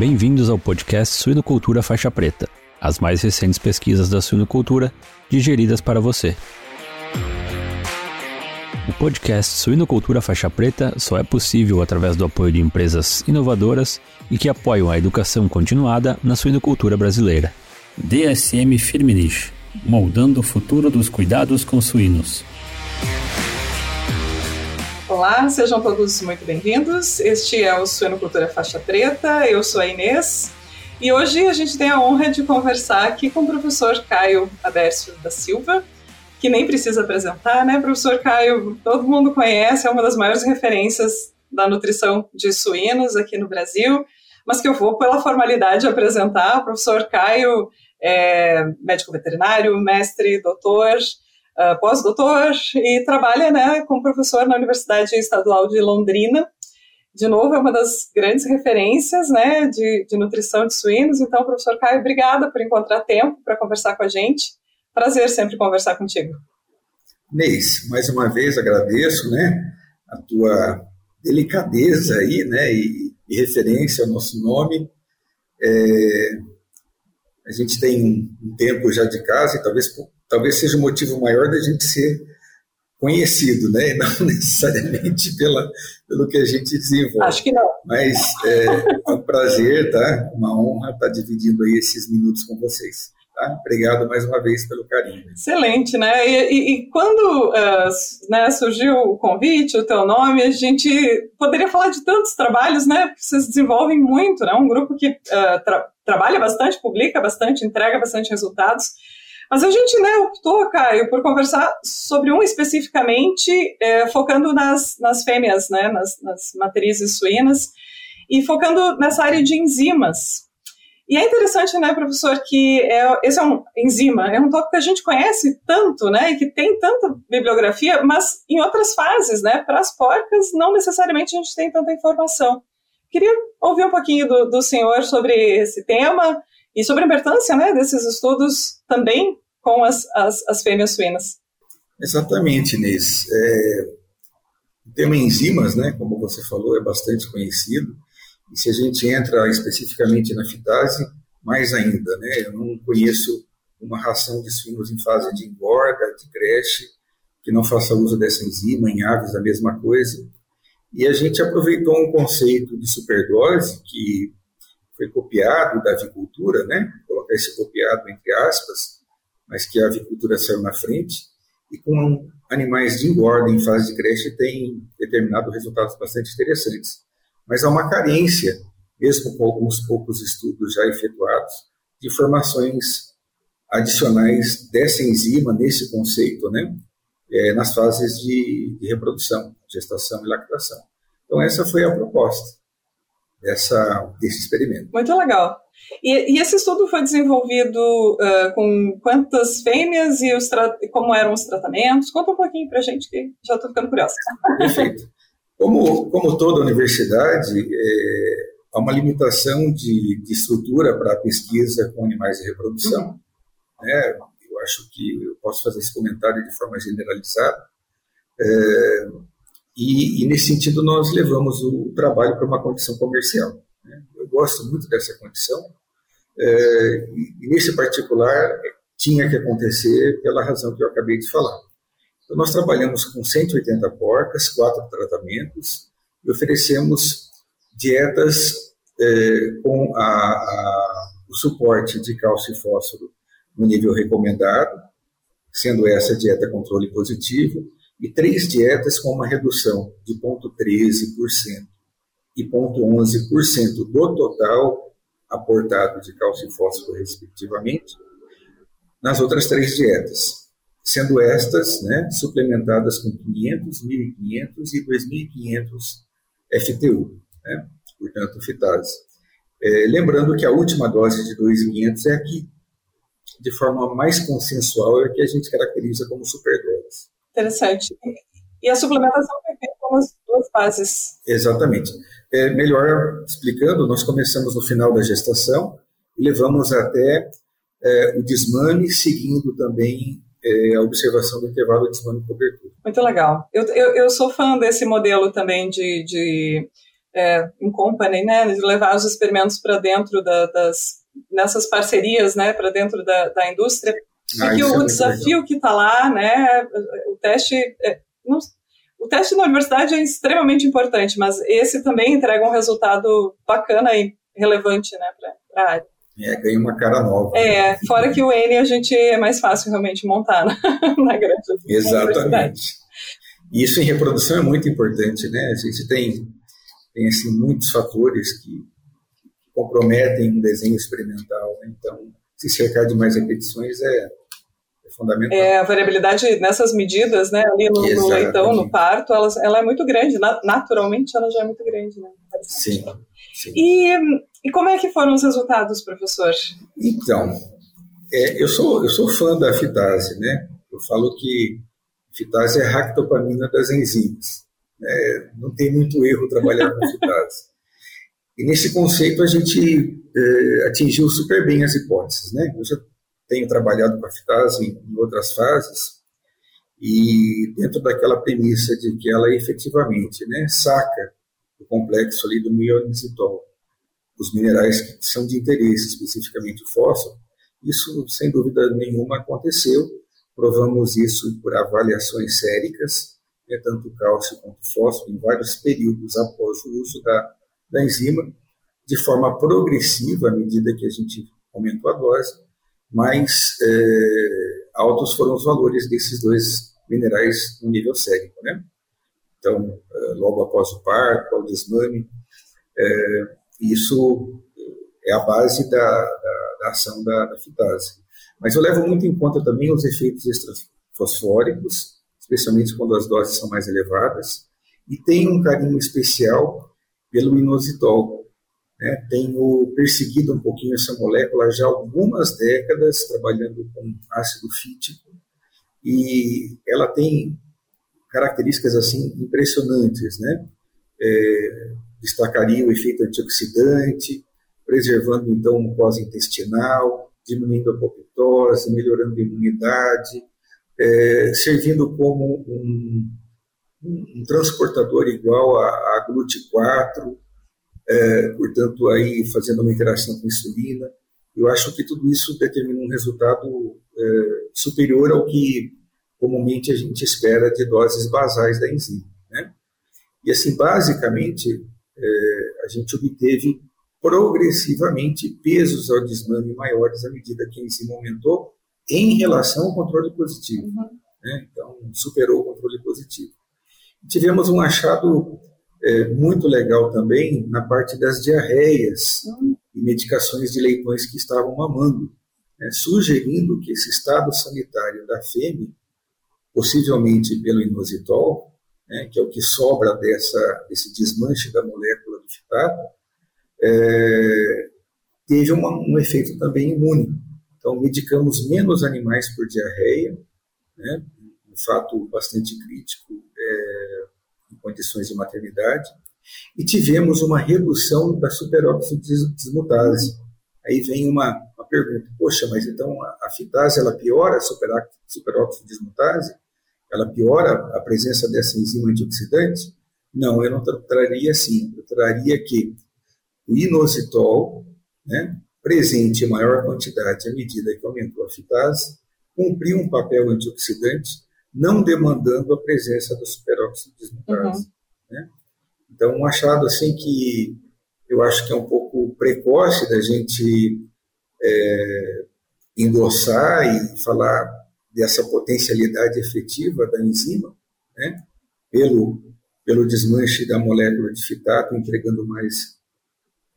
Bem-vindos ao podcast Suinocultura Faixa Preta, as mais recentes pesquisas da suinocultura digeridas para você. O podcast Suinocultura Faixa Preta só é possível através do apoio de empresas inovadoras e que apoiam a educação continuada na suinocultura brasileira. DSM Firmenich, moldando o futuro dos cuidados com suínos. Olá, sejam todos muito bem-vindos. Este é o Suinocultura Faixa Preta, eu sou a Inês e hoje a gente tem a honra de conversar aqui com o professor Caio Adércio da Silva, que nem precisa apresentar, né? Professor Caio, todo mundo conhece, é uma das maiores referências da nutrição de suínos aqui no Brasil, mas que eu vou pela formalidade apresentar. O professor Caio é médico veterinário, mestre, doutor, uh, pós-doutor e trabalha né, como professor na Universidade Estadual de Londrina. De novo, é uma das grandes referências né, de, de nutrição de suínos. Então, professor Caio, obrigada por encontrar tempo para conversar com a gente. Prazer sempre conversar contigo. Neis, mais uma vez agradeço né, a tua delicadeza aí, né, e, e referência ao nosso nome. É, a gente tem um tempo já de casa e talvez talvez seja o motivo maior da gente ser conhecido, né? E não necessariamente pela, pelo que a gente desenvolve. Acho que não. Mas é, é um prazer, tá? Uma honra estar dividindo aí esses minutos com vocês. Tá? Obrigado mais uma vez pelo carinho. Excelente, né? E, e, e quando uh, né, surgiu o convite, o teu nome, a gente poderia falar de tantos trabalhos, né? Porque vocês desenvolvem muito, né? Um grupo que uh, tra trabalha bastante, publica bastante, entrega bastante resultados. Mas a gente né, optou, Caio, por conversar sobre um especificamente, é, focando nas, nas fêmeas, né, nas, nas matrizes suínas, e focando nessa área de enzimas. E é interessante, né, professor, que é, esse é um enzima, é um tópico que a gente conhece tanto, né, e que tem tanta bibliografia, mas em outras fases, né, para as porcas, não necessariamente a gente tem tanta informação. Queria ouvir um pouquinho do, do senhor sobre esse tema e sobre a importância né, desses estudos também com as, as, as fêmeas suínas. Exatamente, Inês. É, o tema enzimas, né, como você falou, é bastante conhecido. E se a gente entra especificamente na fitase, mais ainda. Né? Eu não conheço uma ração de suínos em fase de engorda, de creche, que não faça uso dessa enzima, em aves a mesma coisa. E a gente aproveitou um conceito de superdose que foi copiado da avicultura, né? colocar esse copiado entre aspas, mas que a avicultura saiu na frente, e com animais de engorda em fase de creche tem determinado resultados bastante interessantes. Mas há uma carência, mesmo com alguns poucos estudos já efetuados, de informações adicionais dessa enzima, nesse conceito, né, é, nas fases de, de reprodução, gestação e lactação. Então, essa foi a proposta dessa, desse experimento. Muito legal. E, e esse estudo foi desenvolvido uh, com quantas fêmeas e os como eram os tratamentos? Conta um pouquinho para a gente, que já estou ficando curiosa. Perfeito. Como, como toda universidade, é, há uma limitação de, de estrutura para a pesquisa com animais de reprodução. Uhum. Né? Eu acho que eu posso fazer esse comentário de forma generalizada. É, e, e, nesse sentido, nós levamos o trabalho para uma condição comercial. Né? Eu gosto muito dessa condição, é, e, nesse particular tinha que acontecer pela razão que eu acabei de falar. Então, nós trabalhamos com 180 porcas, quatro tratamentos, e oferecemos dietas é, com a, a, o suporte de cálcio e fósforo no nível recomendado, sendo essa dieta controle positivo, e três dietas com uma redução de 0,13% e 0,11% do total aportado de cálcio e fósforo, respectivamente, nas outras três dietas, sendo estas né, suplementadas com 500, 1.500 e 2.500 FTU, né, portanto, fitase. É, lembrando que a última dose de 2.500 é aqui, de forma mais consensual, é que a gente caracteriza como superdose. Interessante. E a suplementação foi feita nas duas fases. Exatamente. É, melhor explicando, nós começamos no final da gestação e levamos até é, o desmame, seguindo também é, a observação do intervalo de desmame e cobertura. Muito legal. Eu, eu, eu, sou fã desse modelo também de, de é, in company, né, de levar os experimentos para dentro da, das nessas parcerias, né, para dentro da, da indústria. Ah, que o, é desafio que está lá, né, o teste, é, não, o teste na universidade é extremamente importante, mas esse também entrega um resultado bacana e relevante, né, para a área. É, ganha uma cara nova. É, fora que o N a gente é mais fácil realmente montar na, na grande Exatamente. Isso em reprodução é muito importante, né? A gente tem, tem assim, muitos fatores que, comprometem um desenho experimental. Né? Então, se cercar de mais repetições é fundamental. É, a variabilidade nessas medidas, né, ali no, no leitão, no parto, ela, ela é muito grande. Naturalmente, ela já é muito grande, né? Sim. sim. E, e como é que foram os resultados, professor? Então, é, eu, sou, eu sou fã da fitase, né? Eu falo que fitase é a ractopamina das enzimas. Né? Não tem muito erro trabalhar com fitase. E nesse conceito a gente é, atingiu super bem as hipóteses. Né? Eu já tenho trabalhado com a fitase em, outras fases e dentro daquela premissa de que ela efetivamente né, saca o complexo ali do mionisitol, os minerais que são de interesse, especificamente o fósforo, isso sem dúvida nenhuma aconteceu. Provamos isso por avaliações séricas, né, tanto cálcio quanto fósforo, em vários períodos após o uso da da enzima de forma progressiva à medida que a gente aumentou a dose, mais é, altos foram os valores desses dois minerais no nível sérico, né? Então, é, logo após o parto, o desmame, é, isso é a base da, da, da ação da, da, fitase. Mas eu levo muito em conta também os efeitos extrafosfóricos, especialmente quando as doses são mais elevadas, e tenho um carinho especial pelo inositol. Né? Tenho perseguido um pouquinho essa molécula já há algumas décadas, trabalhando com ácido fítico, e ela tem características assim impressionantes, né? É, destacaria o efeito antioxidante, preservando então a mucosa intestinal, diminuindo a apoptose, melhorando a imunidade, é, servindo como um, um, transportador igual a, a GLUT4, é, portanto, aí fazendo uma interação com insulina. Eu acho que tudo isso determina um resultado é, superior ao que comumente a gente espera de doses basais da enzima. Né? E assim, basicamente, é, a gente obteve progressivamente pesos ao desmame maiores à medida que a enzima aumentou em relação ao controle positivo. Uhum. Né? Então, superou o controle positivo. Tivemos um achado é, muito legal também na parte das diarreias e medicações de leitões que estavam mamando, né, sugerindo que esse estado sanitário da fêmea, possivelmente pelo inositol, né, que é o que sobra dessa, desse desmanche da molécula do fitato, é, teve uma, um efeito também imune. Então, medicamos menos animais por diarreia, né, um fato bastante crítico condições de maternidade, e tivemos uma redução da superóxido dismutase. Aí vem uma, uma pergunta, poxa, mas então a, a fitase ela piora a superóxido dismutase? Ela piora a presença dessa enzima antioxidante? Não, eu não traria assim, eu traria que o inositol, né, presente em maior quantidade à medida que aumentou a fitase, cumpriu um papel antioxidante não demandando a presença do superóxido dismutase. Uhum. Né? Então, um achado assim que eu acho que é um pouco precoce da gente é, endossar e falar dessa potencialidade efetiva da enzima, né? pelo, pelo desmanche da molécula de fitato, entregando mais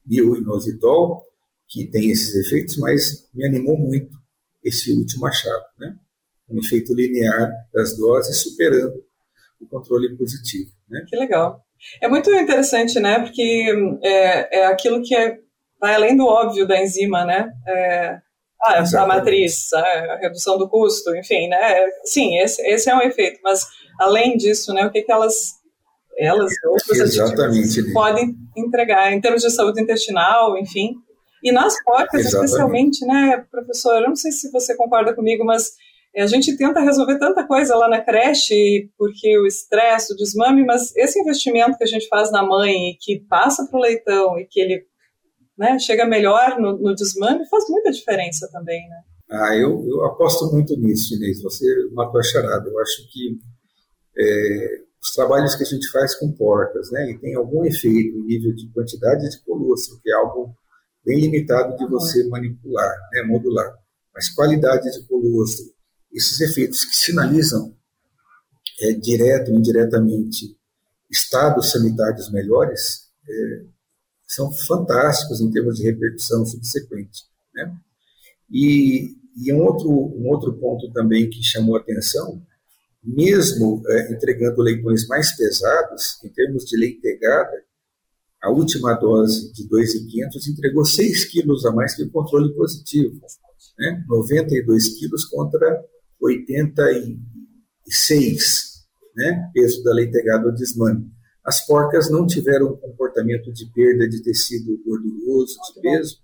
bioinositol, que tem esses efeitos, mas me animou muito esse último achado. Né? Um efeito linear das doses, superando o controle positivo. Né? Que legal. É muito interessante, né? Porque é, é aquilo que é, vai além do óbvio da enzima, né? É, ah, a matriz, a redução do custo, enfim, né? Sim, esse, esse é um efeito, mas além disso, né? O que, que elas elas Exatamente, podem entregar em termos de saúde intestinal, enfim. E nas porcas, Exatamente. especialmente, né, professor? Eu não sei se você concorda comigo, mas a gente tenta resolver tanta coisa lá na creche, porque o estresse, o desmame, mas esse investimento que a gente faz na mãe e que passa para o leitão e que ele né, chega melhor no, no, desmame faz muita diferença também, né? Ah, eu, eu aposto muito nisso, Inês. Você matou a charada. Eu acho que é, os trabalhos que a gente faz com porcas, né, e tem algum efeito em nível de quantidade de colostro, que é algo bem limitado de você manipular, né, modular. Mas qualidade de colostro, esses efeitos que sinalizam é, direto ou indiretamente estados sanitários melhores, é, são fantásticos em termos de repercussão subsequente. Né? E, e um, outro, um outro ponto também que chamou atenção, mesmo é, entregando leitões mais pesados, em termos de leitegada, a última dose de 2,500 entregou 6 quilos a mais que o controle positivo, né? 92 quilos contra 86, né? peso da leitegada ou desmame. As porcas não tiveram um comportamento de perda de tecido gorduroso, de peso,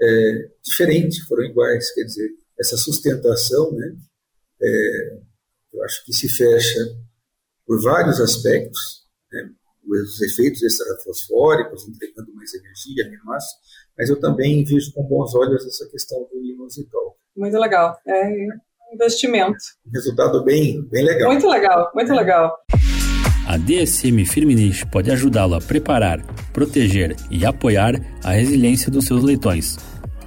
é, diferente, foram iguais. Quer dizer, essa sustentação, né, é, eu acho que se fecha por vários aspectos, né, os efeitos extrafosfóricos, entregando mais energia, aminoácidos, mas eu também vejo com bons olhos essa questão do inositol. Muito legal. É investimento. Resultado bem, bem legal. Muito legal, muito legal. A DSM Firmenich pode ajudá-lo a preparar, proteger e apoiar a resiliência dos seus leitões,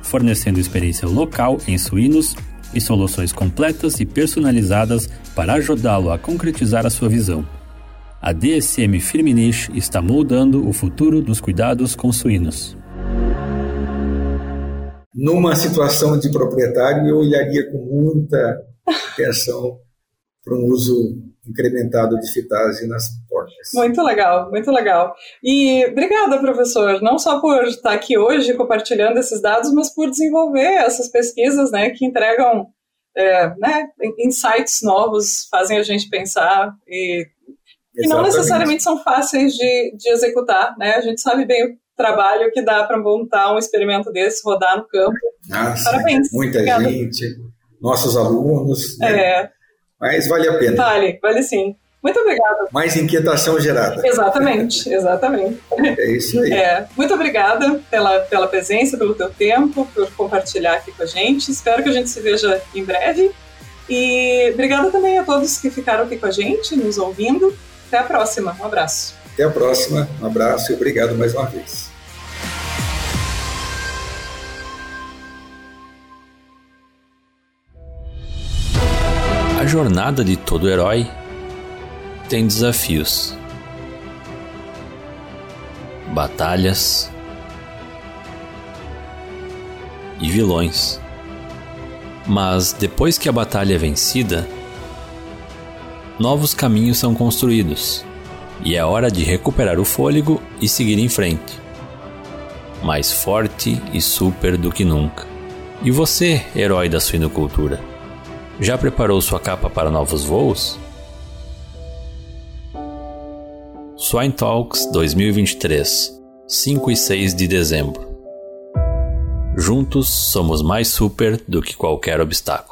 fornecendo experiência local em suínos e soluções completas e personalizadas para ajudá-lo a concretizar a sua visão. A DSM Firmenich está moldando o futuro dos cuidados com suínos. Numa situação de proprietário, eu olharia com muita atenção para um uso incrementado de fitase nas portas. Muito legal, muito legal. E obrigada, professor, não só por estar aqui hoje compartilhando esses dados, mas por desenvolver essas pesquisas né, que entregam é, né, insights novos, fazem a gente pensar e, e não necessariamente são fáceis de, de executar. Né? A gente sabe bem trabalho que dá para montar um experimento desse, rodar no campo. Ah, Parabéns. Muita obrigada. gente, nossos alunos. Né? É. Mas vale a pena. Vale, vale sim. Muito obrigada. Mais inquietação gerada. Exatamente, exatamente. É isso aí. É, muito obrigada pela, pela presença, pelo teu tempo, por compartilhar aqui com a gente. Espero que a gente se veja em breve. E obrigada também a todos que ficaram aqui com a gente, nos ouvindo. Até a próxima. Um abraço. Até a próxima. Um abraço e obrigado mais uma vez. Jornada de todo herói tem desafios, batalhas e vilões. Mas depois que a batalha é vencida, novos caminhos são construídos e é hora de recuperar o fôlego e seguir em frente. Mais forte e super do que nunca. E você, herói da suinocultura? Já preparou sua capa para novos voos? Swine Talks 2023, 5 e 6 de dezembro. Juntos somos mais super do que qualquer obstáculo.